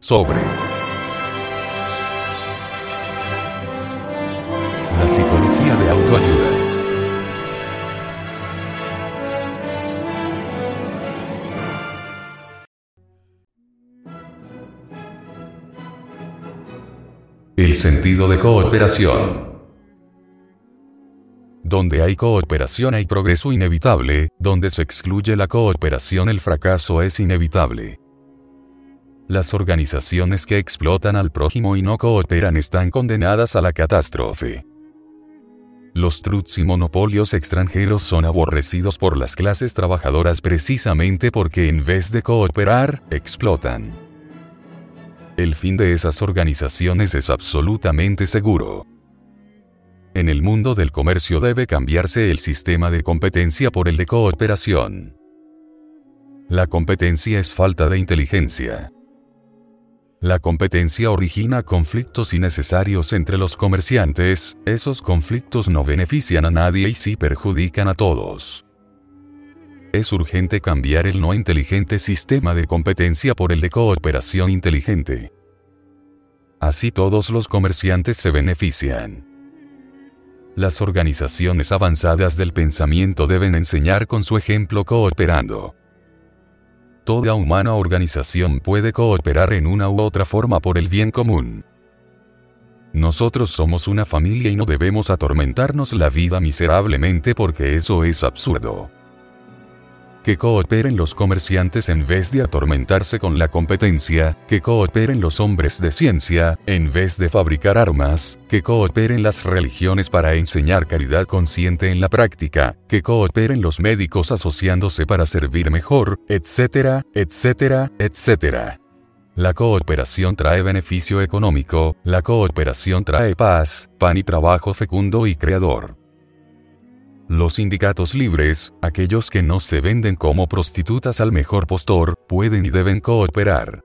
Sobre la psicología de autoayuda. El sentido de cooperación. Donde hay cooperación hay progreso inevitable, donde se excluye la cooperación el fracaso es inevitable. Las organizaciones que explotan al prójimo y no cooperan están condenadas a la catástrofe. Los truts y monopolios extranjeros son aborrecidos por las clases trabajadoras precisamente porque en vez de cooperar, explotan. El fin de esas organizaciones es absolutamente seguro. En el mundo del comercio debe cambiarse el sistema de competencia por el de cooperación. La competencia es falta de inteligencia. La competencia origina conflictos innecesarios entre los comerciantes, esos conflictos no benefician a nadie y sí perjudican a todos. Es urgente cambiar el no inteligente sistema de competencia por el de cooperación inteligente. Así todos los comerciantes se benefician. Las organizaciones avanzadas del pensamiento deben enseñar con su ejemplo cooperando. Toda humana organización puede cooperar en una u otra forma por el bien común. Nosotros somos una familia y no debemos atormentarnos la vida miserablemente porque eso es absurdo que cooperen los comerciantes en vez de atormentarse con la competencia, que cooperen los hombres de ciencia, en vez de fabricar armas, que cooperen las religiones para enseñar caridad consciente en la práctica, que cooperen los médicos asociándose para servir mejor, etcétera, etcétera, etcétera. La cooperación trae beneficio económico, la cooperación trae paz, pan y trabajo fecundo y creador. Los sindicatos libres, aquellos que no se venden como prostitutas al mejor postor, pueden y deben cooperar.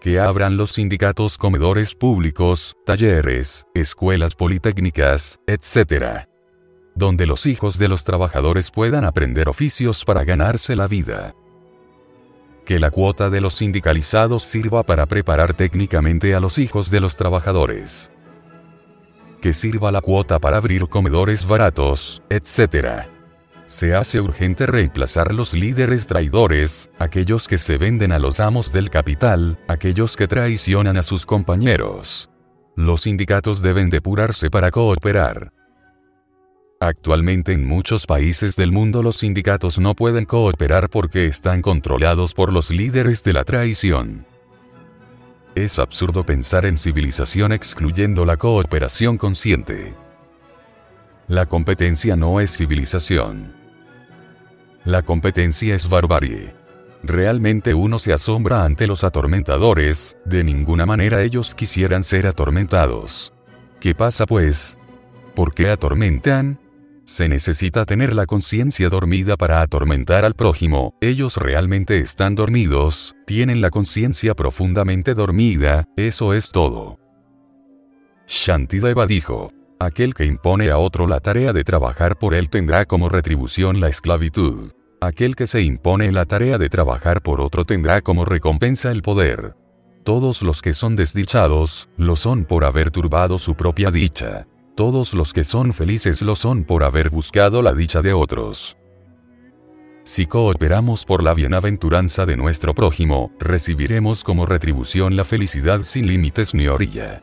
Que abran los sindicatos comedores públicos, talleres, escuelas politécnicas, etc. Donde los hijos de los trabajadores puedan aprender oficios para ganarse la vida. Que la cuota de los sindicalizados sirva para preparar técnicamente a los hijos de los trabajadores que sirva la cuota para abrir comedores baratos, etc. Se hace urgente reemplazar los líderes traidores, aquellos que se venden a los amos del capital, aquellos que traicionan a sus compañeros. Los sindicatos deben depurarse para cooperar. Actualmente en muchos países del mundo los sindicatos no pueden cooperar porque están controlados por los líderes de la traición. Es absurdo pensar en civilización excluyendo la cooperación consciente. La competencia no es civilización. La competencia es barbarie. Realmente uno se asombra ante los atormentadores, de ninguna manera ellos quisieran ser atormentados. ¿Qué pasa pues? ¿Por qué atormentan? Se necesita tener la conciencia dormida para atormentar al prójimo, ellos realmente están dormidos, tienen la conciencia profundamente dormida, eso es todo. Shantideva dijo, aquel que impone a otro la tarea de trabajar por él tendrá como retribución la esclavitud. Aquel que se impone la tarea de trabajar por otro tendrá como recompensa el poder. Todos los que son desdichados, lo son por haber turbado su propia dicha todos los que son felices lo son por haber buscado la dicha de otros. Si cooperamos por la bienaventuranza de nuestro prójimo, recibiremos como retribución la felicidad sin límites ni orilla.